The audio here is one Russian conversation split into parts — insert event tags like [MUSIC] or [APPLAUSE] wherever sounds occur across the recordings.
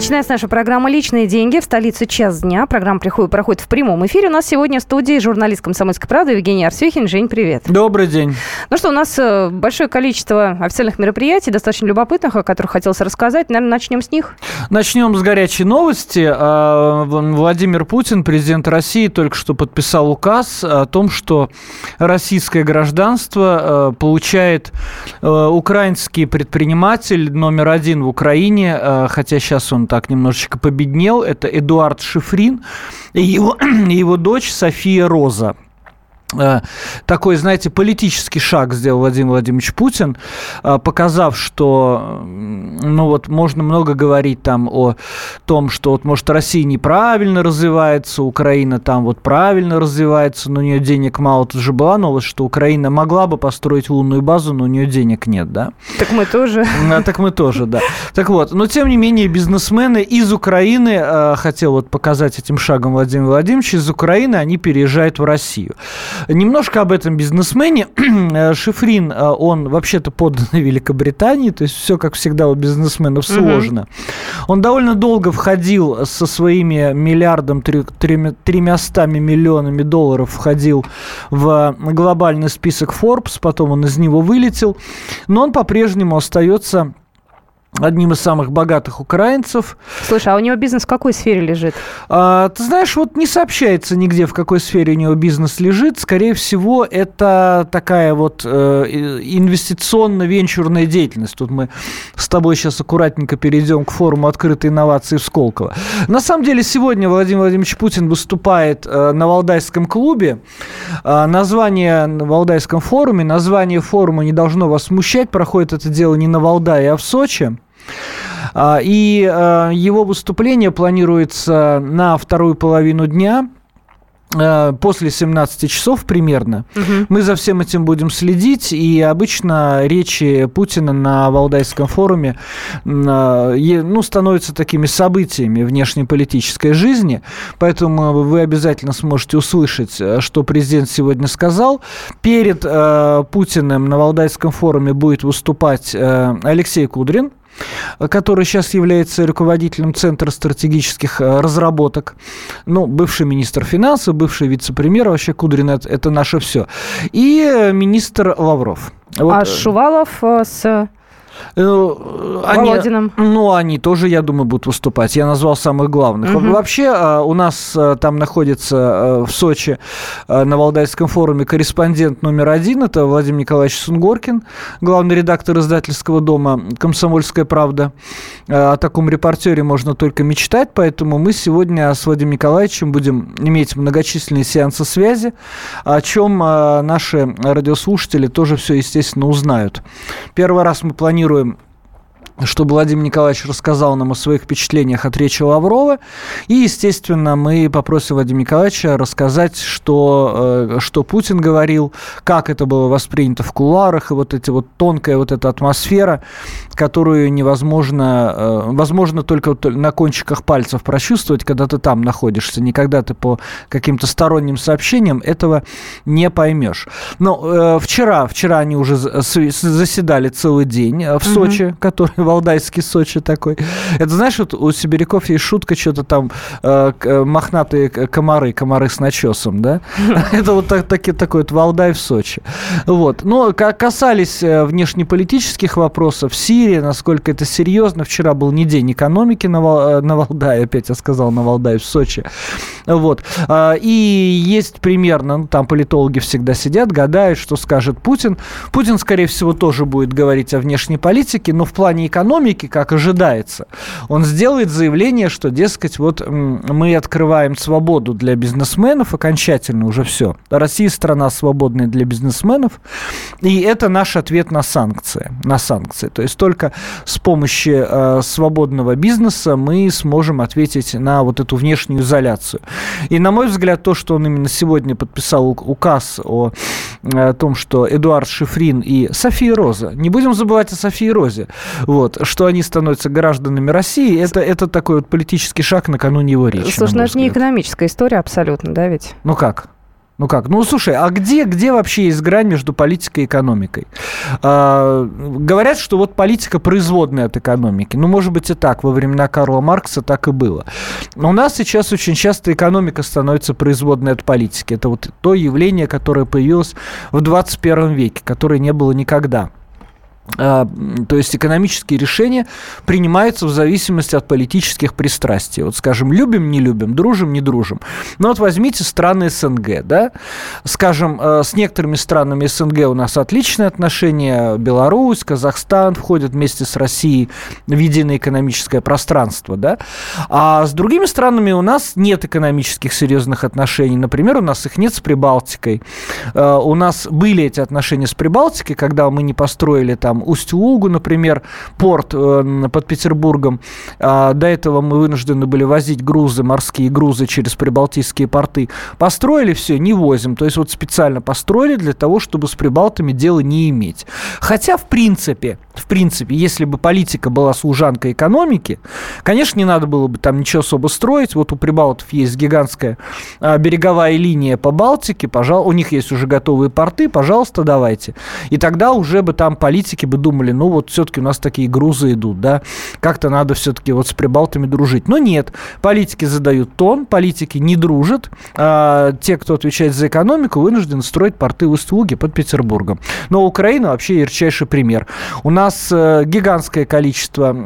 Начинается наша программа «Личные деньги». В столице час дня. Программа приходит, проходит в прямом эфире. У нас сегодня в студии журналист «Комсомольской правды» Евгений Арсюхин. Жень, привет. Добрый день. Ну что, у нас э, большое количество официальных мероприятий, достаточно любопытных, о которых хотелось рассказать. Наверное, начнем с них. Начнем с горячей новости. А, Владимир Путин, президент России, только что подписал указ о том, что российское гражданство э, получает э, украинский предприниматель номер один в Украине, хотя сейчас он он так немножечко победнел, это Эдуард Шифрин и его, [CLEARS THROAT] его дочь София Роза. Э, такой, знаете, политический шаг сделал Владимир Владимирович Путин, э, показав, что, ну вот, можно много говорить там о том, что вот, может, Россия неправильно развивается, Украина там вот правильно развивается, но у нее денег мало. Тут же была новость, что Украина могла бы построить лунную базу, но у нее денег нет, да? Так мы тоже. А, так мы тоже, да. Так вот, но тем не менее бизнесмены из Украины, э, хотел вот показать этим шагом Владимир Владимирович, из Украины они переезжают в Россию. Немножко об этом бизнесмене. [CLEARS THROAT] Э, Шифрин, э, он вообще-то подданный [LAUGHS] Великобритании, то есть все, как всегда, у бизнесменов сложно. Угу. Он довольно долго входил со своими миллиардом, тремястами миллионами долларов, входил в глобальный список Forbes, потом он из него вылетел, но он по-прежнему остается одним из самых богатых украинцев. Слушай, а у него бизнес в какой сфере лежит? А, ты знаешь, вот не сообщается нигде, в какой сфере у него бизнес лежит. Скорее всего, это такая вот э, инвестиционно-венчурная деятельность. Тут мы с тобой сейчас аккуратненько перейдем к форуму открытой инновации в Сколково. На самом деле, сегодня Владимир Владимирович Путин выступает э, на Валдайском клубе. Э, название на Валдайском форуме, название форума не должно вас смущать. Проходит это дело не на Валдае, а в Сочи. А, и а, его выступление планируется на вторую половину дня а, после 17 часов примерно. Угу. Мы за всем этим будем следить, и обычно речи Путина на Валдайском форуме ну, становятся такими событиями внешнеполитической жизни, поэтому вы обязательно сможете услышать, что президент сегодня сказал. Перед э, Путиным на Валдайском форуме будет выступать э, Алексей Кудрин, который сейчас является руководителем Центра стратегических э, разработок. Ну, бывший министр финансов, бывший вице-премьер, вообще Кудрин это, наше все. И э, министр Лавров. Вот. А Шувалов э, с Э, они, Володиным. Ну, они тоже, я думаю, будут выступать. Я назвал самых главных. Угу. Вообще, а, у нас а, там находится а, в Сочи на Валдайском форуме корреспондент номер один. Это Владимир Николаевич Сунгоркин, главный редактор издательского дома «Комсомольская правда». О таком репортере можно только мечтать, поэтому мы сегодня с Владимиром Николаевичем будем иметь многочисленные сеансы связи, о чем наши радиослушатели тоже все, естественно, узнают. Первый раз мы планируем планируем чтобы Владимир Николаевич рассказал нам о своих впечатлениях от речи Лаврова. И, естественно, мы попросим Владимира Николаевича рассказать, что, э, что Путин говорил, как это было воспринято в кулуарах, и вот эти вот тонкая вот эта атмосфера, которую невозможно, э, возможно только на кончиках пальцев прочувствовать, когда ты там находишься. Никогда ты по каким-то сторонним сообщениям этого не поймешь. Но э, вчера, вчера они уже заседали целый день в Сочи, угу. который валдайский Сочи такой. Это знаешь, вот у сибиряков есть шутка, что-то там э, э мохнатые комары, комары с начесом, да? [LAUGHS] Это вот так, таки, такой вот Валдай в Сочи. Вот. Но касались э, внешнеполитических вопросов, Сирии, насколько это серьезно. Вчера был не день экономики на, э, на Валдае, опять я сказал, на Валдай в Сочи. Вот. А, и есть примерно, ну, там политологи всегда сидят, гадают, что скажет Путин. Путин, скорее всего, тоже будет говорить о внешней политике, но в плане экономики экономики, как ожидается, он сделает заявление, что, дескать, вот мы открываем свободу для бизнесменов, окончательно уже все. Россия страна свободная для бизнесменов, и это наш ответ на санкции. На санкции. То есть только с помощью э, свободного бизнеса мы сможем ответить на вот эту внешнюю изоляцию. И, на мой взгляд, то, что он именно сегодня подписал указ о, о том, что Эдуард Шифрин и София Роза, не будем забывать о Софии Розе, вот, вот, что они становятся гражданами России, это, это такой вот политический шаг накануне его речи. Слушай, ну это не экономическая история абсолютно, да ведь? Ну как? Ну как? Ну слушай, а где, где вообще есть грань между политикой и экономикой? А, говорят, что вот политика производная от экономики. Ну, может быть, и так. Во времена Карла Маркса так и было. Но у нас сейчас очень часто экономика становится производной от политики. Это вот то явление, которое появилось в 21 веке, которое не было никогда. А, то есть экономические решения принимаются в зависимости от политических пристрастий. Вот, скажем, любим, не любим, дружим, не дружим. Ну вот возьмите страны СНГ, да, скажем, э, с некоторыми странами СНГ у нас отличные отношения, Беларусь, Казахстан входят вместе с Россией в единое экономическое пространство, да, а с другими странами у нас нет экономических серьезных отношений. Например, у нас их нет с Прибалтикой. Э, у нас были эти отношения с Прибалтикой, когда мы не построили там Усть-Лугу, например, порт э, под Петербургом. А, до этого мы вынуждены были возить грузы, морские грузы через прибалтийские порты. Построили все, не возим. То есть вот специально построили для того, чтобы с прибалтами дело не иметь. Хотя, в принципе, в принципе, если бы политика была служанкой экономики, конечно, не надо было бы там ничего особо строить. Вот у прибалтов есть гигантская а, береговая линия по Балтике, пожалуйста, у них есть уже готовые порты, пожалуйста, давайте. И тогда уже бы там политики бы думали, ну вот все-таки у нас такие грузы идут, да, как-то надо все-таки вот с прибалтами дружить. Но нет, политики задают тон, политики не дружат, а те, кто отвечает за экономику, вынуждены строить порты в Иствуге под Петербургом. Но Украина вообще ярчайший пример. У нас э, гигантское количество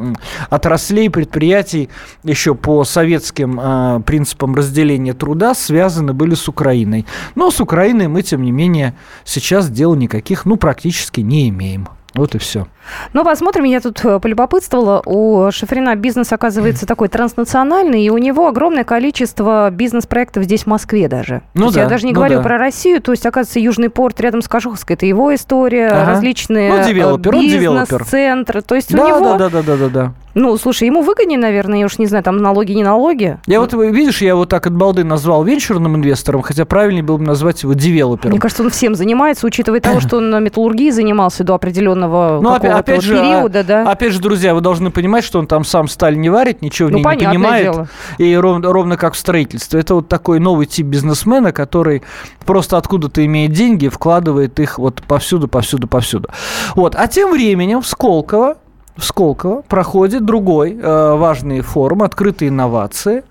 отраслей, предприятий еще по советским э, принципам разделения труда связаны были с Украиной. Но с Украиной мы, тем не менее, сейчас дел никаких, ну, практически не имеем. Вот и все. Ну, посмотрим. Я тут э, полюбопытствовала. У Шифрина бизнес, оказывается, такой транснациональный, и у него огромное количество бизнес-проектов здесь, в Москве даже. Ну, да, я даже не ну говорю да. про Россию. То есть, оказывается, Южный порт рядом с Кашуховской, это его история, ага. различные ну, бизнес-центры. То есть, да, у него... Да, да, да, да, да. Ну, слушай, ему выгоднее, наверное, я уж не знаю, там налоги, не налоги. Я вот, видишь, я вот так от балды назвал венчурным инвестором, хотя правильнее было бы назвать его девелопером. Мне кажется, он всем занимается, учитывая того, [COUGHS] что он на металлургии занимался до определенного ну, опять, опять же, периода, а, да. Опять же, друзья, вы должны понимать, что он там сам сталь не варит, ничего ну, в ней не понимает. Дело. И ровно, ровно как в строительстве. Это вот такой новый тип бизнесмена, который просто откуда-то имеет деньги, вкладывает их вот повсюду, повсюду, повсюду. Вот. А тем временем в Сколково в Сколково проходит другой э, важный форум «Открытые инновации».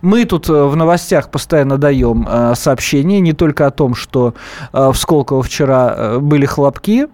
Мы тут э, в новостях постоянно даем э, сообщения не только о том, что э, в Сколково вчера э, были хлопки,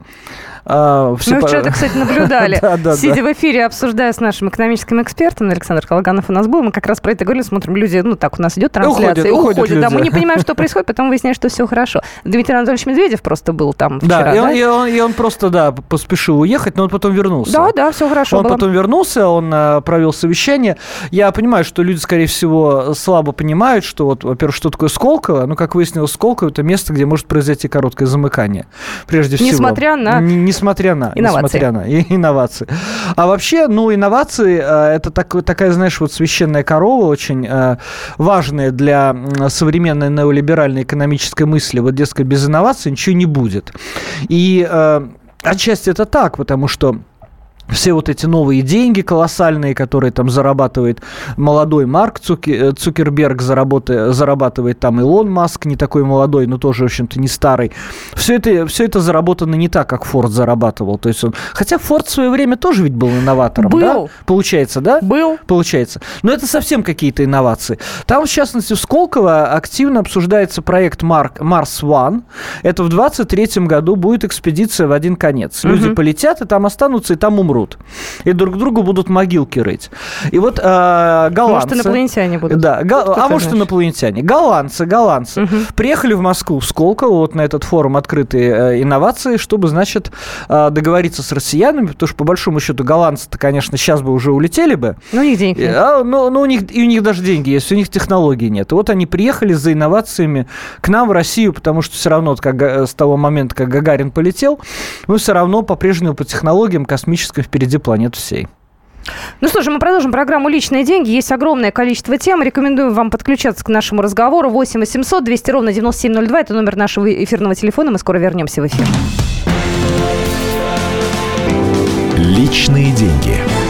а, все Мы вчера, кстати, наблюдали. [LAUGHS] да, да, Сидя в эфире, обсуждая с нашим экономическим экспертом, Александр Калаганов у нас был, мы как раз про это говорили, смотрим, люди, ну так, у нас идет трансляция, уходят, уходят, да, мы не понимаем, [LAUGHS] что происходит, потом выясняем, что все хорошо. Дмитрий Анатольевич Медведев просто был там вчера, да? И он, И, он, и он просто, да, поспешил уехать, но он потом вернулся. Да, да, все хорошо Он было. потом вернулся, он а, провел совещание. Я понимаю, что люди, скорее всего, слабо понимают, что вот, во-первых, что такое Сколково, ну, как выяснилось, Сколково – это место, где может произойти короткое замыкание, прежде всего. Несмотря на... Несмотря на... Инновации. Несмотря на и, инновации. А вообще, ну, инновации э, это так, такая, знаешь, вот священная корова, очень э, важная для современной неолиберальной экономической мысли. Вот, дескать, без инноваций ничего не будет. И э, отчасти это так, потому что все вот эти новые деньги колоссальные, которые там зарабатывает молодой Марк э, Цукерберг, заработает, зарабатывает там Илон Маск, не такой молодой, но тоже, в общем-то, не старый. Все это, все это заработано не так, как Форд зарабатывал. То есть он... Хотя Форд в свое время тоже ведь был инноватором, был. да? Получается, да? Был. Получается. Но это совсем какие-то инновации. Там, в частности, в Сколково активно обсуждается проект Марк, Марс One. Это в 23 году будет экспедиция в один конец. Люди угу. полетят, и там останутся, и там умрут умрут. И друг другу будут могилки рыть. И вот э, голландцы... Может, инопланетяне будут. Да, го... а может, инопланетяне. Голландцы, голландцы угу. приехали в Москву, в Сколково, вот на этот форум «Открытые э, инновации», чтобы, значит, э, договориться с россиянами, потому что, по большому счету, голландцы-то, конечно, сейчас бы уже улетели бы. Ну, у них денег нет. А, но, но у них, и у них даже деньги есть, у них технологий нет. И вот они приехали за инновациями к нам в Россию, потому что все равно, как, с того момента, как Гагарин полетел, мы все равно по-прежнему по технологиям космическим впереди планеты всей. Ну что же, мы продолжим программу «Личные деньги». Есть огромное количество тем. Рекомендуем вам подключаться к нашему разговору. 8 800 200 ровно 9702. Это номер нашего эфирного телефона. Мы скоро вернемся в эфир. «Личные деньги».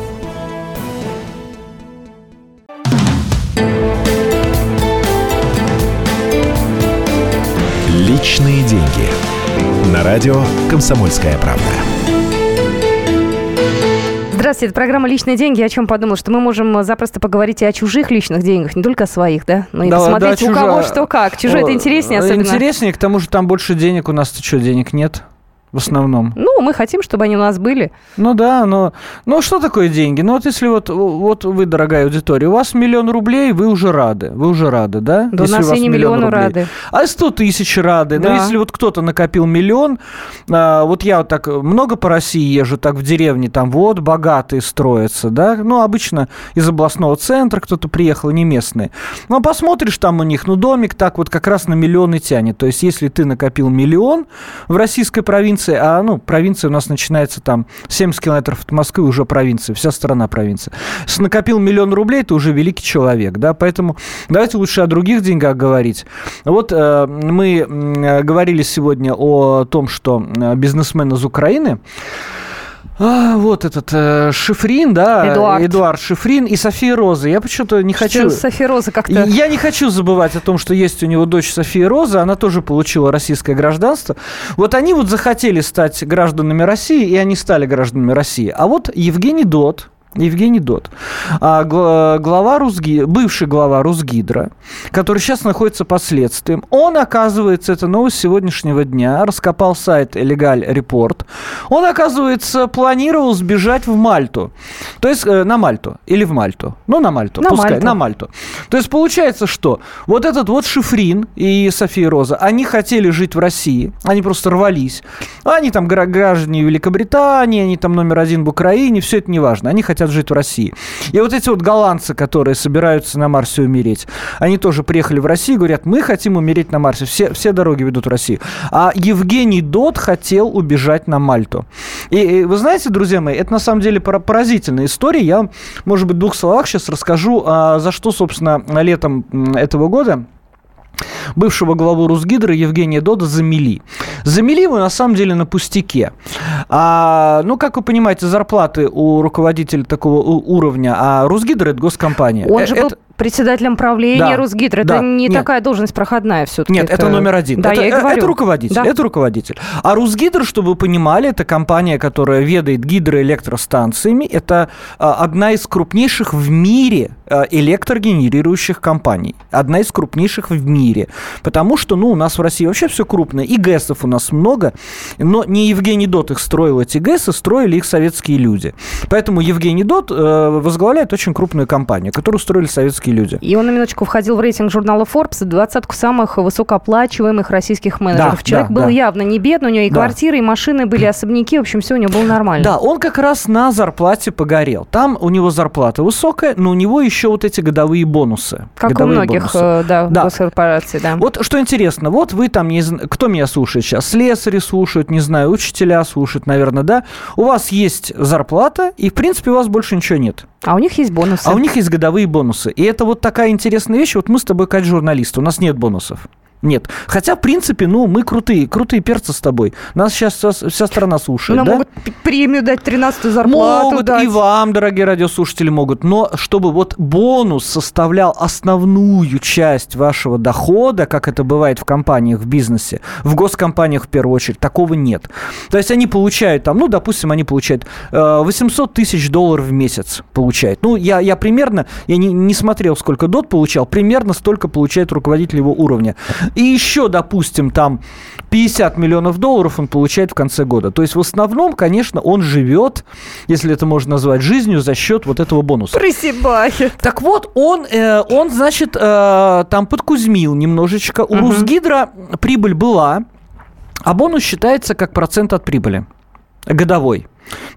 Личные деньги. На радио «Комсомольская правда». Здравствуйте, это программа «Личные деньги». О чем подумал, что мы можем запросто поговорить и о чужих личных деньгах, не только о своих, да? Но и да, посмотреть, да, чужа... у кого что как. Чужой это интереснее особенно. Интереснее, к тому же там больше денег, у нас-то что, денег нет? В основном. Ну, мы хотим, чтобы они у нас были. Ну да, но... Ну, что такое деньги? Ну, вот если вот, вот вы, дорогая аудитория, у вас миллион рублей, вы уже рады. Вы уже рады, да? Да если у нас и не миллиону рублей. рады. А 100 тысяч рады. Да. Но если вот кто-то накопил миллион, а, вот я вот так много по России езжу, так в деревне, там вот богатые строятся, да? Ну, обычно из областного центра кто-то приехал, не местные. Но посмотришь там у них, ну, домик так вот как раз на миллион и тянет. То есть, если ты накопил миллион в российской провинции, провинции, а ну, провинция у нас начинается там 70 километров от Москвы, уже провинция, вся страна провинция. Если накопил миллион рублей, ты уже великий человек, да, поэтому давайте лучше о других деньгах говорить. Вот э, мы э, говорили сегодня о том, что э, бизнесмен из Украины а, вот этот э, Шифрин, да, Эдуард. Эдуард Шифрин и София Роза. Я почему-то не хочу... Что София Роза как-то... Я не хочу забывать о том, что есть у него дочь София Роза, она тоже получила российское гражданство. Вот они вот захотели стать гражданами России, и они стали гражданами России. А вот Евгений Дот, Евгений Дот, а, глава Русги, бывший глава Русгидро, который сейчас находится под следствием. Он, оказывается, это новость сегодняшнего дня, раскопал сайт Legal Report. Он, оказывается, планировал сбежать в Мальту. То есть э, на Мальту или в Мальту. Ну, на Мальту, на пускай, Мальту. на Мальту. То есть получается, что вот этот вот Шифрин и София Роза, они хотели жить в России, они просто рвались. Они там граждане Великобритании, они там номер один в Украине, все это не важно. Они хотят хотят жить в России. И вот эти вот голландцы, которые собираются на Марсе умереть, они тоже приехали в Россию, говорят, мы хотим умереть на Марсе, все, все дороги ведут в Россию. А Евгений Дот хотел убежать на Мальту. И, и вы знаете, друзья мои, это на самом деле поразительная история. Я, может быть, в двух словах сейчас расскажу, а, за что, собственно, летом этого года бывшего главу Русгидро Евгения Дода замели. Замели его на самом деле на пустяке. А, ну, как вы понимаете, зарплаты у руководителя такого уровня, а Русгидро это госкомпания. Он же э, это... был председателем правления да, Русгидро. Да, это не нет. такая должность проходная все-таки. Нет, это, это номер один. Да, это, я и говорю. это руководитель. Да. Это руководитель. А Русгидро, чтобы вы понимали, это компания, которая ведает гидроэлектростанциями. Это а, одна из крупнейших в мире а, электрогенерирующих компаний. Одна из крупнейших в мире. Потому что, ну, у нас в России вообще все крупное. И ГЭСов у нас много. Но не Евгений Дот их строил, эти ГЭСы, строили их советские люди. Поэтому Евгений Дот э, возглавляет очень крупную компанию, которую строили советские такие люди. И он на минуточку входил в рейтинг журнала Forbes, двадцатку самых высокооплачиваемых российских менеджеров. Да, Человек да, был да. явно не бедный, у него и да. квартиры, и машины были, особняки, в общем, все у него было нормально. Да, он как раз на зарплате погорел. Там у него зарплата высокая, но у него еще вот эти годовые бонусы. Как годовые у многих, бонусы. Э, да, да. госкорпораций, да. Вот что интересно, вот вы там, не, кто меня слушает сейчас? Слесари слушают, не знаю, учителя слушают, наверное, да? У вас есть зарплата, и, в принципе, у вас больше ничего нет. А у них есть бонусы. А у них есть годовые бонусы. И это вот такая интересная вещь. Вот мы с тобой, как журналисты, у нас нет бонусов. Нет. Хотя, в принципе, ну, мы крутые, крутые перцы с тобой. Нас сейчас вся, вся страна слушает, Нам да? могут премию дать, 13 зарплату Могут, дать. и вам, дорогие радиослушатели, могут. Но чтобы вот бонус составлял основную часть вашего дохода, как это бывает в компаниях, в бизнесе, в госкомпаниях в первую очередь, такого нет. То есть они получают там, ну, допустим, они получают 800 э, тысяч долларов в месяц получают. Ну, я, я примерно, я не, не смотрел, сколько ДОТ получал, примерно столько получает руководитель его уровня. И еще, допустим, там 50 миллионов долларов он получает в конце года. То есть в основном, конечно, он живет, если это можно назвать жизнью, за счет вот этого бонуса. Присебахи. Так вот, он, э, он значит, э, там подкузмил немножечко. У угу. Русгидро прибыль была, а бонус считается как процент от прибыли годовой.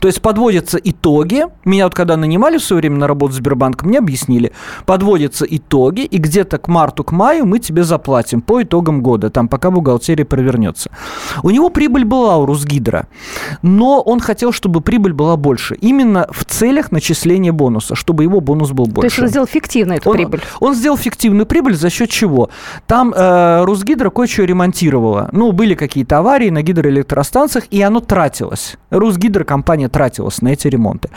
То есть подводятся итоги. Меня вот когда нанимали в свое время на работу в Сбербанк, мне объяснили, подводятся итоги, и где-то к марту, к маю мы тебе заплатим по итогам года, там пока бухгалтерия провернется. У него прибыль была у Русгидро, но он хотел, чтобы прибыль была больше. Именно в целях начисления бонуса, чтобы его бонус был больше. То есть он сделал фиктивно эту он, прибыль? Он сделал фиктивную прибыль за счет чего? Там э, Русгидро кое-что ремонтировало. Ну, были какие-то аварии на гидроэлектростанциях, и оно тратилось. Русгидро компания тратилась на эти ремонты.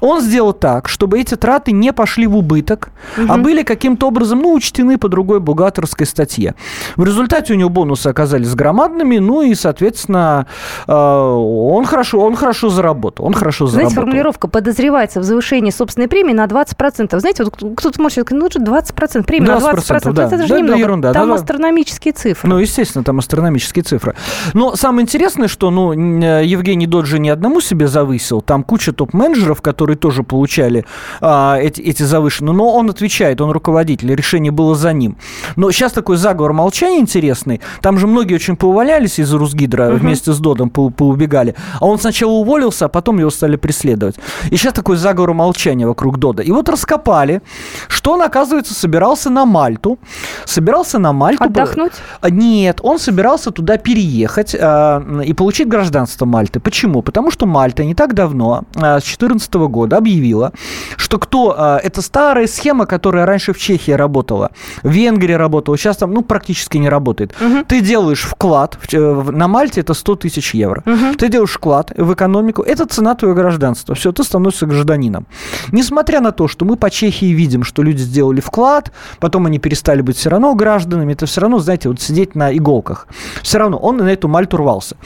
Он сделал так, чтобы эти траты не пошли в убыток, угу. а были каким-то образом, ну, учтены по другой бухгалтерской статье. В результате у него бонусы оказались громадными, ну и, соответственно, э, он хорошо, он хорошо заработал. Он хорошо заработал. Знаете, формулировка подозревается в завышении собственной премии на 20%. Знаете, вот кто-то может сказать, ну, это 20%, премия 20%, на 20%. Да. Это же да, немного. Да, ерунда. Там да, астрономические цифры. Ну, естественно, там астрономические цифры. Но самое интересное, что, ну, Евгений Доджи не одному себе завысил, там куча топ-менеджеров, которые тоже получали а, эти, эти завышенные, но он отвечает, он руководитель, решение было за ним. Но сейчас такой заговор молчания интересный, там же многие очень поувалялись из Русгидро, угу. вместе с Додом по поубегали, а он сначала уволился, а потом его стали преследовать. И сейчас такой заговор молчания вокруг Дода. И вот раскопали, что он, оказывается, собирался на Мальту, собирался на Мальту... Отдохнуть? Нет, он собирался туда переехать э, и получить гражданство Мальты. Почему? Потому что Мальта не так давно, э, с 2014 года, объявила, что кто... Э, это старая схема, которая раньше в Чехии работала, в Венгрии работала, сейчас там, ну, практически не работает. Угу. Ты делаешь вклад, в, на Мальте это 100 тысяч евро. Угу. Ты делаешь вклад в экономику, это цена твоего гражданства. Все, ты становишься гражданином. Несмотря на то, что мы по Чехии видим, что люди сделали вклад, потом они перестали быть все равно гражданами, это все равно, знаете, вот сидеть на иголках. Все равно он на эту Мальту рвался.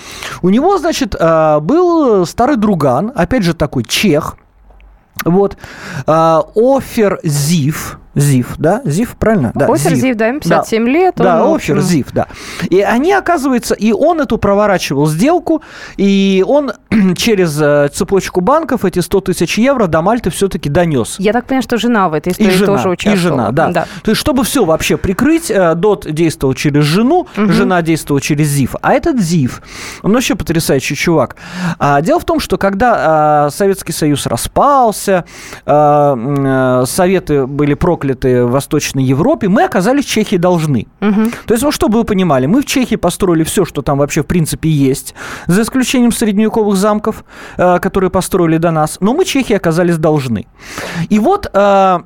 У него, значит, а, был старый друган, опять же такой чех, вот, а, Офер Зив, ЗИФ, да? ЗИФ, правильно? Да, Офер ЗИФ, да, 57 да. лет. Да, Офер ЗИФ, да. И они, оказывается, и он эту проворачивал сделку, и он [CLEARS THROAT] через э, цепочку банков эти 100 тысяч евро до Мальты все-таки донес. Я так понимаю, что жена в этой истории и жена, тоже участвовала. И жена, да. да. То есть, чтобы все вообще прикрыть, э, ДОТ действовал через жену, угу. жена действовала через ЗИФ. А этот ЗИФ, он вообще потрясающий чувак. А, дело в том, что когда а, Советский Союз распался, а, а, Советы были прокляты прокляты в Восточной Европе, мы оказались Чехии должны. Угу. То есть, ну, чтобы вы понимали, мы в Чехии построили все, что там вообще в принципе есть, за исключением средневековых замков, э, которые построили до нас, но мы Чехии оказались должны. И вот э,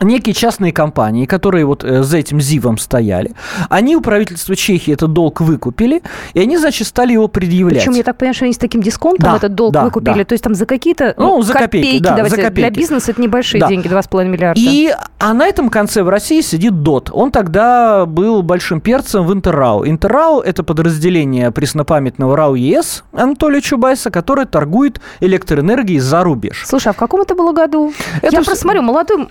некие частные компании, которые вот э, за этим ЗИВом стояли, они у правительства Чехии этот долг выкупили, и они, значит, стали его предъявлять. Причем я так понимаю, что они с таким дисконтом да, этот долг да, выкупили, да. то есть там за какие-то ну, за копейки, копейки да, давайте, за копейки. для бизнеса это небольшие да. деньги, 2,5 миллиарда. И, а на этом конце в России сидит ДОТ. Он тогда был большим перцем в Интеррау. Интеррау – это подразделение преснопамятного РАУ ЕС Анатолия Чубайса, который торгует электроэнергией за рубеж. Слушай, а в каком это было году? Это я все... просто смотрю, молодой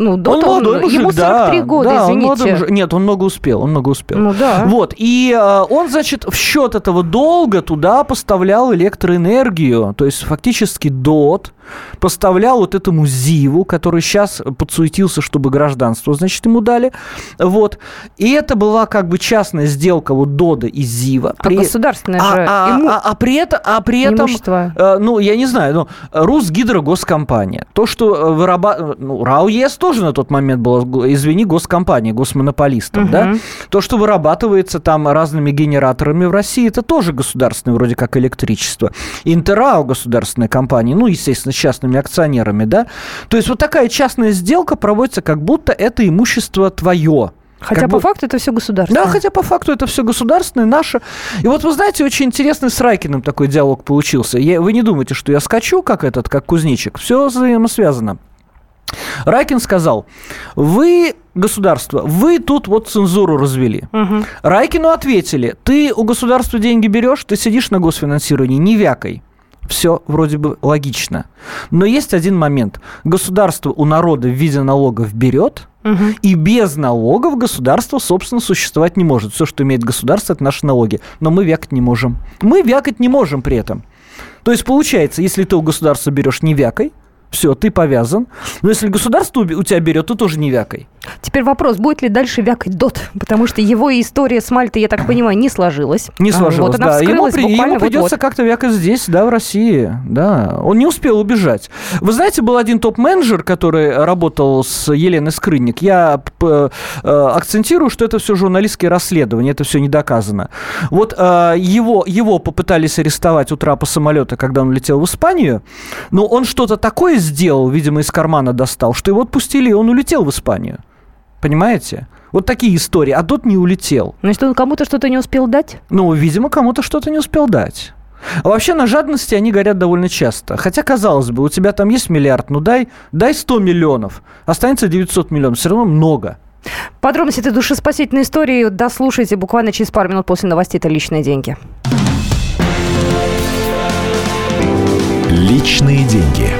ну, до он молодой он, мужик, ему 43 да, года, да, извините. Он мужик. Нет, он много успел, он много успел. Ну да. Вот, и э, он, значит, в счет этого долга туда поставлял электроэнергию, то есть фактически ДОТ, поставлял вот этому Зиву, который сейчас подсуетился, чтобы гражданство, значит, ему дали. Вот. И это была как бы частная сделка вот Дода и Зива. А при... государственная а, же а, ему... а, а, при этом, а при этом э, ну, я не знаю, ну, Русгидрогоскомпания. То, что э, вырабатывает... Ну, РАО ЕС тоже на тот момент была, извини, госкомпания, госмонополистом, угу. да? То, что вырабатывается там разными генераторами в России, это тоже государственное, вроде как электричество. Интерао государственная компания, ну, естественно, частными акционерами, да? То есть вот такая частная сделка проводится, как будто это имущество твое. Хотя как по бы... факту это все государственное. Да, хотя по факту это все государственное, наше. И вот вы знаете, очень интересный с Райкиным такой диалог получился. Я, вы не думайте, что я скачу, как этот, как кузнечик. Все взаимосвязано. Райкин сказал, вы, государство, вы тут вот цензуру развели. Угу. Райкину ответили, ты у государства деньги берешь, ты сидишь на госфинансировании, не вякой все вроде бы логично. Но есть один момент. Государство у народа в виде налогов берет, угу. и без налогов государство, собственно, существовать не может. Все, что имеет государство, это наши налоги. Но мы вякать не можем. Мы вякать не можем при этом. То есть получается, если ты у государства берешь не вякой, все, ты повязан. Но если государство у тебя берет, то тоже не вякай. Теперь вопрос, будет ли дальше вякать ДОТ? Потому что его история с Мальтой, я так понимаю, не сложилась. Не сложилась, вот да. Ему, при, ему придется как-то вякать здесь, да, в России. Да, он не успел убежать. Вы знаете, был один топ-менеджер, который работал с Еленой Скрынник. Я э, акцентирую, что это все журналистские расследования, это все не доказано. Вот э, его, его попытались арестовать у трапа самолета, когда он летел в Испанию, но он что-то такое сделал, видимо, из кармана достал, что его отпустили, и он улетел в Испанию. Понимаете? Вот такие истории. А тот не улетел. Значит, он кому-то что-то не успел дать? Ну, видимо, кому-то что-то не успел дать. А вообще на жадности они горят довольно часто. Хотя, казалось бы, у тебя там есть миллиард, ну дай, дай 100 миллионов. Останется 900 миллионов. Все равно много. Подробности этой душеспасительной истории дослушайте буквально через пару минут после новостей «Это личные деньги». Личные деньги.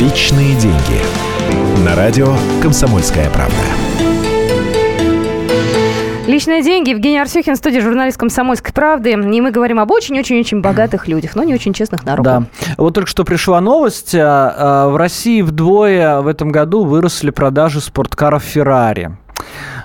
Личные деньги. На радио «Комсомольская правда». Личные деньги. Евгений Арсюхин, студия журналист «Комсомольской правды». И мы говорим об очень-очень-очень богатых людях, но не очень честных на руку. Да. Вот только что пришла новость. А, а, в России вдвое в этом году выросли продажи спорткаров «Феррари»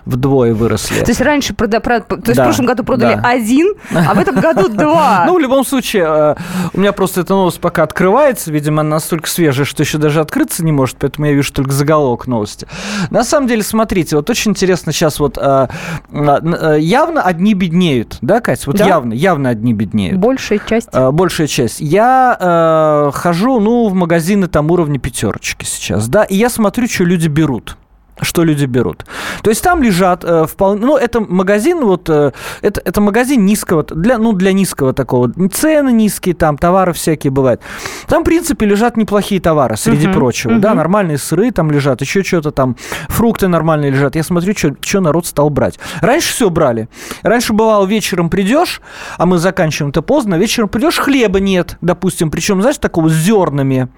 вдвое выросли. То есть раньше прода, про, то есть да, в прошлом году продали да. один, а в этом году [LAUGHS] два. Ну, в любом случае, э, у меня просто эта новость пока открывается, видимо, она настолько свежая, что еще даже открыться не может, поэтому я вижу только заголовок новости. На самом деле, смотрите, вот очень интересно сейчас вот э, э, явно одни беднеют, да, Катя? Вот да? явно, явно одни беднеют. Большая часть. Большая часть. Я хожу, ну, в магазины там уровня пятерочки сейчас, да, и я смотрю, что люди берут что люди берут. То есть там лежат э, вполне, ну это магазин вот э, это это магазин низкого для ну для низкого такого цены низкие там товары всякие бывают. Там в принципе лежат неплохие товары среди uh-huh, прочего, uh-huh. да нормальные сыры там лежат, еще что-то там фрукты нормальные лежат. Я смотрю, что народ стал брать. Раньше все брали. Раньше бывало вечером придешь, а мы заканчиваем-то поздно, вечером придешь хлеба нет, допустим, причем знаешь такого с зернами,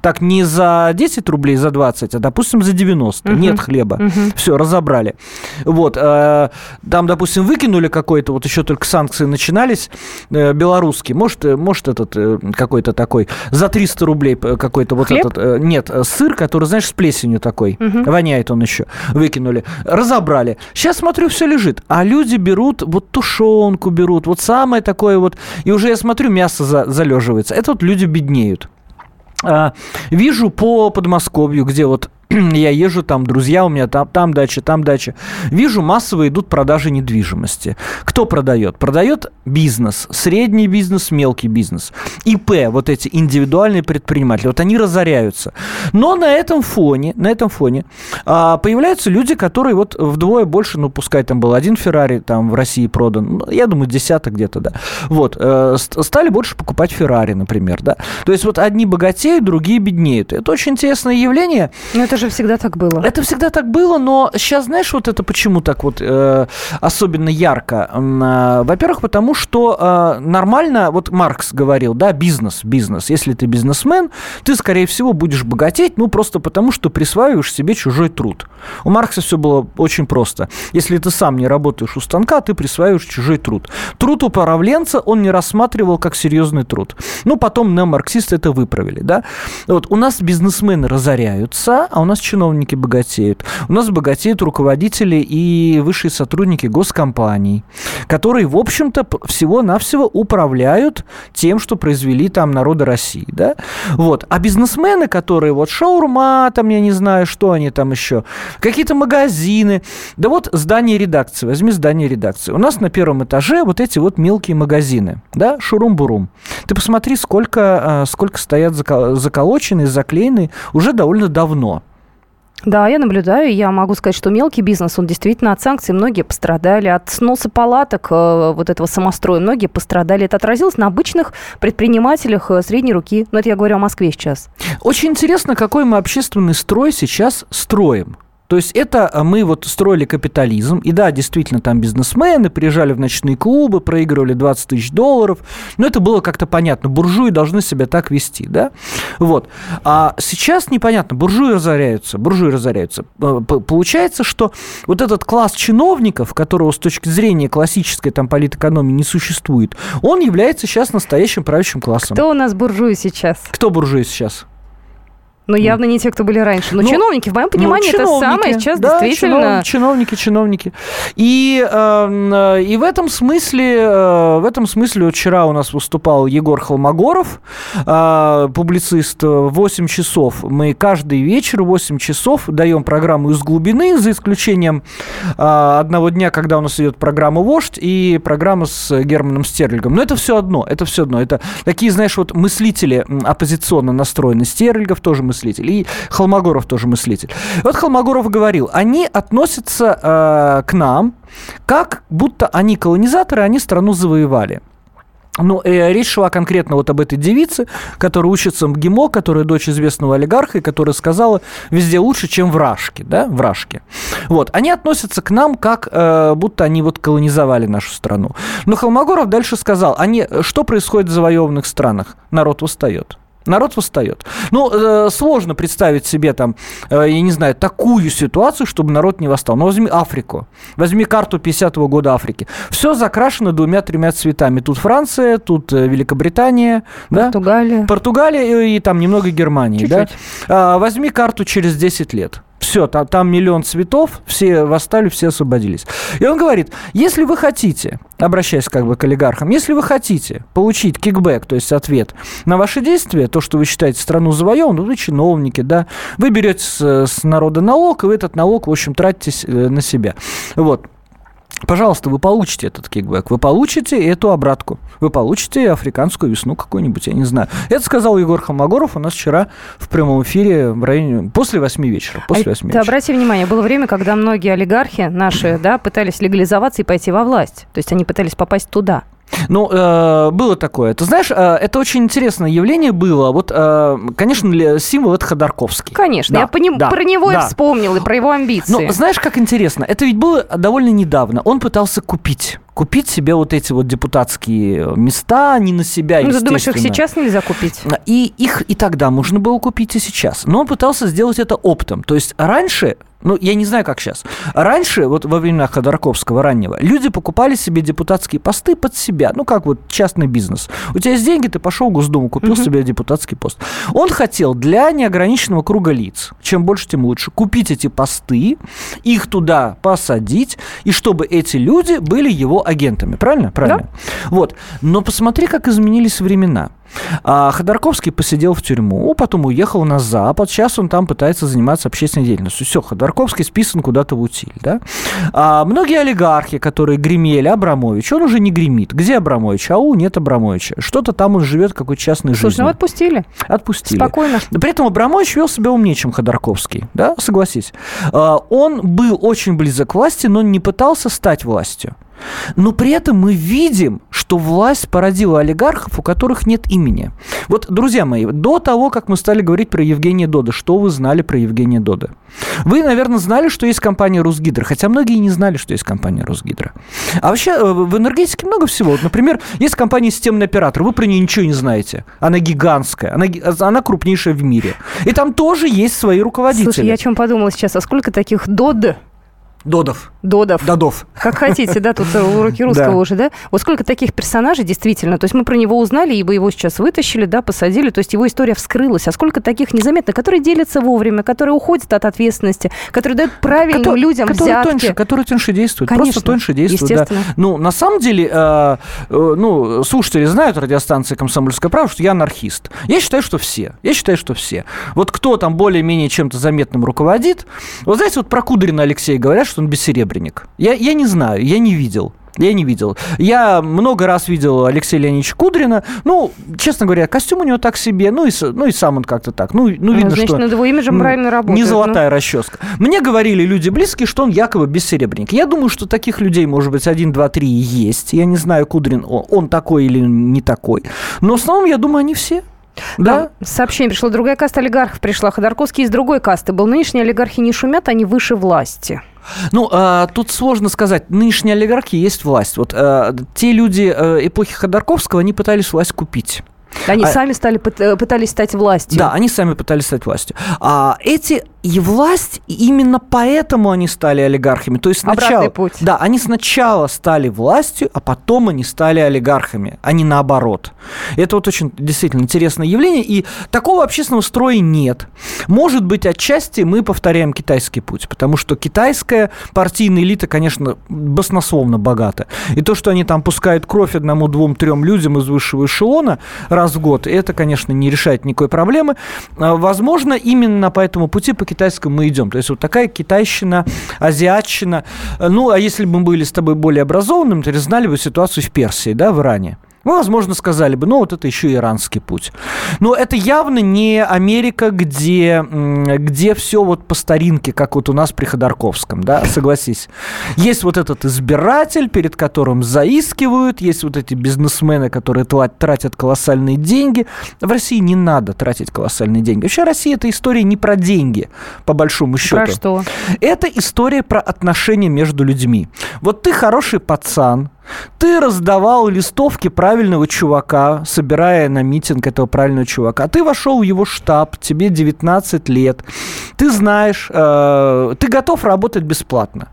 так не за 10 рублей, за 20, а допустим за 90. Uh-huh. Нет хлеба. Угу. Все, разобрали. Вот. Э, там, допустим, выкинули какой-то, вот еще только санкции начинались, э, белорусский. Может, э, может этот какой-то такой, за 300 рублей какой-то вот Хлеб? этот... Нет, сыр, который, знаешь, с плесенью такой. Угу. Воняет он еще. Выкинули. Разобрали. Сейчас, смотрю, все лежит. А люди берут, вот тушенку берут, вот самое такое вот. И уже я смотрю, мясо за, залеживается. Это вот люди беднеют. А, вижу по Подмосковью, где вот [CLEARS THROAT] я езжу там, друзья у меня там, там дача, там дача. Вижу, массово идут продажи недвижимости. Кто продает? Продает бизнес, средний бизнес, мелкий бизнес. ИП, вот эти индивидуальные предприниматели, вот они разоряются. Но на этом фоне, на этом фоне а, появляются люди, которые вот вдвое больше, ну, пускай там был один Феррари там в России продан, ну, я думаю, десяток где-то, да. Вот, э, стали больше покупать Феррари, например, да. То есть вот одни богатеют, другие беднеют. Это очень интересное явление. Но это же всегда так было. Это всегда так было, но сейчас, знаешь, вот это почему так вот э, особенно ярко? Э, во-первых, потому что э, нормально, вот Маркс говорил, да, бизнес, бизнес. Если ты бизнесмен, ты, скорее всего, будешь богатеть, ну, просто потому, что присваиваешь себе чужой труд. У Маркса все было очень просто. Если ты сам не работаешь у станка, ты присваиваешь чужой труд. Труд управленца он не рассматривал как серьезный труд. Ну, потом неомарксисты это выправили, да. Вот у нас бизнесмены разоряются, а у нас чиновники богатеют. У нас богатеют руководители и высшие сотрудники госкомпаний, которые, в общем-то, всего-навсего управляют тем, что произвели там народы России, да? Вот. А бизнесмены, которые вот шаурма, там, я не знаю, что они там еще, какие-то магазины, да вот здание редакции, возьми здание редакции. У нас на первом этаже вот эти вот мелкие магазины, да, шурум-бурум. Ты посмотри, сколько, а, сколько стоят заколоченные, заклеенные уже довольно давно. Да, я наблюдаю. Я могу сказать, что мелкий бизнес, он действительно от санкций многие пострадали. От сноса палаток э, вот этого самостроя многие пострадали. Это отразилось на обычных предпринимателях э, средней руки. Но это я говорю о Москве сейчас. Очень интересно, какой мы общественный строй сейчас строим. То есть это а, мы вот строили капитализм, и да, действительно, там бизнесмены приезжали в ночные клубы, проигрывали 20 тысяч долларов, но это было как-то понятно, буржуи должны себя так вести, да, вот. А сейчас непонятно, буржуи разоряются, буржуи разоряются. Получается, что вот этот класс чиновников, которого с точки зрения классической там политэкономии не существует, он является сейчас настоящим правящим классом. Кто у нас буржуи сейчас? Кто буржуи сейчас? Но явно не те, кто были раньше. Но ну, чиновники, в моем ну, понимании, ну, это самое сейчас да, действительно... чиновники, чиновники. И, э, и в этом смысле, э, в этом смысле вот вчера у нас выступал Егор Холмогоров, э, публицист, 8 часов. Мы каждый вечер 8 часов даем программу из глубины, за исключением э, одного дня, когда у нас идет программа «Вождь» и программа с Германом Стерлигом. Но это все одно, это все одно. Это такие, знаешь, вот мыслители оппозиционно настроены. Стерлигов тоже мы мыслитель, и Холмогоров тоже мыслитель. Вот Холмогоров говорил, они относятся э, к нам, как будто они колонизаторы, они страну завоевали. Ну, э, речь шла конкретно вот об этой девице, которая учится в МГИМО, которая дочь известного олигарха, и которая сказала везде лучше, чем в Рашке, да, в Рашке. Вот, они относятся к нам как э, будто они вот колонизовали нашу страну. Но Холмогоров дальше сказал, они, что происходит в завоеванных странах? Народ устает. Народ восстает. Ну, э, сложно представить себе там, э, я не знаю, такую ситуацию, чтобы народ не восстал. Но возьми Африку. Возьми карту 50-го года Африки. Все закрашено двумя-тремя цветами. Тут Франция, тут э, Великобритания. Португалия. Да? Португалия и, и там немного Германии. Чуть-чуть. Да? А, возьми карту через 10 лет. Все, там, там миллион цветов, все восстали, все освободились. И он говорит, если вы хотите, обращаясь как бы к олигархам, если вы хотите получить кикбэк, то есть ответ на ваши действия, то, что вы считаете страну завоеванной, ну, вы чиновники, да, вы берете с, с народа налог, и вы этот налог, в общем, тратите э, на себя. Вот. Пожалуйста, вы получите этот кикбэк, вы получите эту обратку, вы получите африканскую весну какую-нибудь, я не знаю. Это сказал Егор Холмогоров у нас вчера в прямом эфире в районе после восьми вечера. После 8 вечера. обрати внимание, было время, когда многие олигархи наши да, пытались легализоваться и пойти во власть. То есть они пытались попасть туда. Ну, э, было такое. Ты знаешь, э, это очень интересное явление было. Вот, э, конечно, символ это Ходорковский. Конечно, да, я по ним, да, про него да. и вспомнил, и про его амбиции. Но знаешь, как интересно? Это ведь было довольно недавно. Он пытался купить купить себе вот эти вот депутатские места, не на себя, Ну, ты думаешь, их сейчас нельзя купить? И их и тогда можно было купить, и сейчас. Но он пытался сделать это оптом. То есть раньше ну, я не знаю, как сейчас. Раньше, вот во времена Ходорковского раннего, люди покупали себе депутатские посты под себя. Ну, как вот частный бизнес. У тебя есть деньги, ты пошел в Госдуму, купил угу. себе депутатский пост. Он хотел для неограниченного круга лиц, чем больше, тем лучше, купить эти посты, их туда посадить, и чтобы эти люди были его агентами. Правильно? Правильно. Да. Вот. Но посмотри, как изменились времена. А Ходорковский посидел в тюрьму, потом уехал на Запад. Сейчас он там пытается заниматься общественной деятельностью. Все, Ходорковский списан куда-то в утиль. Да? А многие олигархи, которые гремели, Абрамович, он уже не гремит. Где Абрамович? Ау, нет Абрамовича. Что-то там он живет какой-то частной Слушай, жизнью. ну отпустили. Отпустили. Спокойно. При этом Абрамович вел себя умнее, чем Ходорковский. Да, согласись. А, он был очень близок к власти, но не пытался стать властью. Но при этом мы видим, что власть породила олигархов, у которых нет имени. Вот, друзья мои, до того, как мы стали говорить про Евгения Дода, что вы знали про Евгения Дода? Вы, наверное, знали, что есть компания Росгидро, хотя многие не знали, что есть компания Росгидро. А вообще э, в энергетике много всего. Вот, например, есть компания «Системный оператор», вы про нее ничего не знаете. Она гигантская, она, она крупнейшая в мире. И там тоже есть свои руководители. Слушай, я о чем подумала сейчас, а сколько таких Дод Додов. Додов. Додов. Как хотите, да, тут уроки русского да. уже, да? Вот сколько таких персонажей действительно, то есть мы про него узнали, ибо его сейчас вытащили, да, посадили, то есть его история вскрылась, а сколько таких незаметно, которые делятся вовремя, которые уходят от ответственности, которые дают правильным Котор, людям которые взятки. Тоньше, которые тоньше действуют, Конечно, просто тоньше действуют, да. Ну, на самом деле, э, э, ну, слушатели знают радиостанции «Комсомольская правда», что я анархист. Я считаю, что все. Я считаю, что все. Вот кто там более-менее чем-то заметным руководит, вот знаете, вот про Кудрина Алексея говорят, что он бессеребренник. Я, я не знаю, я не видел. Я не видел. Я много раз видел Алексея Леонидовича Кудрина. Ну, честно говоря, костюм у него так себе. Ну, и, ну, и сам он как-то так. Ну, ну видно, Значит, что... над его имиджем правильно работает. Не золотая ну. расческа. Мне говорили люди близкие, что он якобы бессеребренник. Я думаю, что таких людей, может быть, один, два, три есть. Я не знаю, Кудрин, он такой или не такой. Но в основном, я думаю, они все. Да? да. Сообщение пришло. Другая каста олигархов пришла. Ходорковский из другой касты был. Нынешние олигархи не шумят, они выше власти. Ну, а, тут сложно сказать. Нынешняя олигархия есть власть. Вот а, те люди а, эпохи Ходорковского, они пытались власть купить. Они а, сами стали, э, пытались стать властью. Да, они сами пытались стать властью. А эти и власть, именно поэтому они стали олигархами. То есть сначала, путь. Да, они сначала стали властью, а потом они стали олигархами, а не наоборот. Это вот очень действительно интересное явление, и такого общественного строя нет. Может быть, отчасти мы повторяем китайский путь, потому что китайская партийная элита, конечно, баснословно богата. И то, что они там пускают кровь одному, двум, трем людям из высшего эшелона раз в год, это, конечно, не решает никакой проблемы. А, возможно, именно по этому пути по китайскому мы идем. То есть вот такая китайщина, азиатщина. Ну, а если бы мы были с тобой более образованными, то знали бы ситуацию в Персии, да, в Иране. Мы, возможно, сказали бы, ну, вот это еще иранский путь. Но это явно не Америка, где, где все вот по старинке, как вот у нас при Ходорковском, да, согласись. Есть вот этот избиратель, перед которым заискивают, есть вот эти бизнесмены, которые тратят колоссальные деньги. В России не надо тратить колоссальные деньги. Вообще Россия – это история не про деньги, по большому счету. Про что? Это история про отношения между людьми. Вот ты хороший пацан, ты раздавал листовки правильного чувака, собирая на митинг этого правильного чувака. Ты вошел в его штаб, тебе 19 лет. Ты знаешь, э, ты готов работать бесплатно.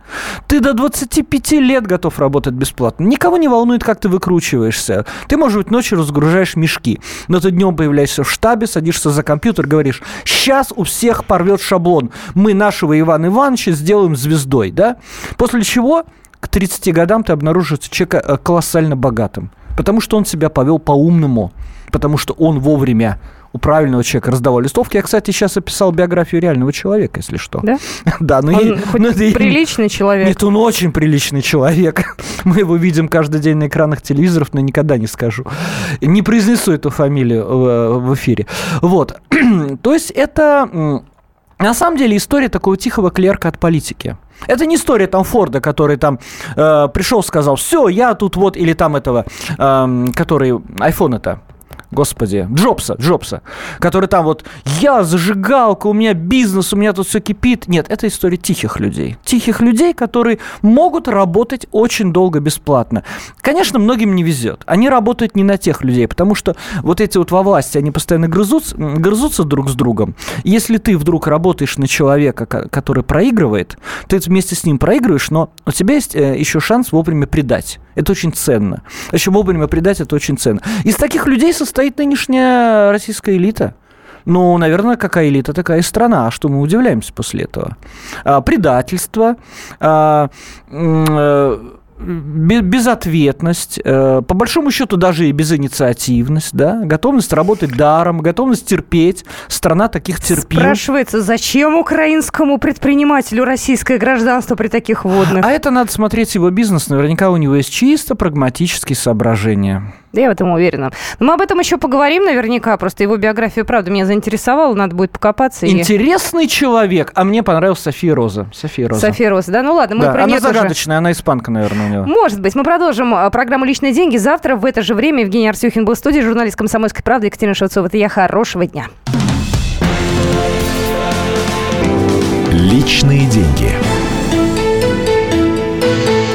Ты до 25 лет готов работать бесплатно. Никого не волнует, как ты выкручиваешься. Ты, может быть, ночью разгружаешь мешки, но ты днем появляешься в штабе, садишься за компьютер, говоришь, сейчас у всех порвет шаблон. Мы нашего Ивана Ивановича сделаем звездой, да? После чего к 30 годам ты обнаружишь человека э, колоссально богатым. Потому что он себя повел по-умному. Потому что он вовремя у правильного человека раздавал листовки. Я, кстати, сейчас описал биографию реального человека, если что. Да? [LAUGHS] да, но он я, [LAUGHS] хоть но, приличный человек. Нет, он очень приличный человек. [LAUGHS] Мы его видим каждый день на экранах телевизоров, но никогда не скажу. Не произнесу эту фамилию э, в эфире. Вот. [CLEARS THROAT] То есть это на самом деле история такого тихого клерка от политики. Это не история там Форда, который там э, пришел, сказал, все, я тут вот, или там этого, э, который, iPhone это, господи, Джобса, Джобса, который там вот, я зажигалка, у меня бизнес, у меня тут все кипит. Нет, это история тихих людей. Тихих людей, которые могут работать очень долго бесплатно. Конечно, многим не везет. Они работают не на тех людей, потому что вот эти вот во власти, они постоянно грызутся, грызутся друг с другом. Если ты вдруг работаешь на человека, который проигрывает, ты вместе с ним проигрываешь, но у тебя есть э, еще шанс вовремя предать. Это очень ценно. Еще вовремя предать это очень ценно. Из таких людей состоит нынешняя российская элита. Ну, наверное, какая элита, такая и страна. А что мы удивляемся после этого? А, предательство, а, а, безответность, э, по большому счету даже и безинициативность, да, готовность работать даром, готовность терпеть. Страна таких терпил. Спрашивается, зачем украинскому предпринимателю российское гражданство при таких водных? А это надо смотреть его бизнес. Наверняка у него есть чисто прагматические соображения. Я в этом уверена. Но мы об этом еще поговорим наверняка. Просто его биография, правда, меня заинтересовала. Надо будет покопаться. Интересный и... человек. А мне понравилась София Роза. София Роза. София Роза, да? Ну ладно, мы да, про Она загадочная, уже... она испанка, наверное, у него. Может быть. Мы продолжим а, программу «Личные деньги». Завтра в это же время Евгений Арсюхин был в студии, журналист «Комсомольской правды» Екатерина Шевцова. Это я. Хорошего дня. Личные деньги.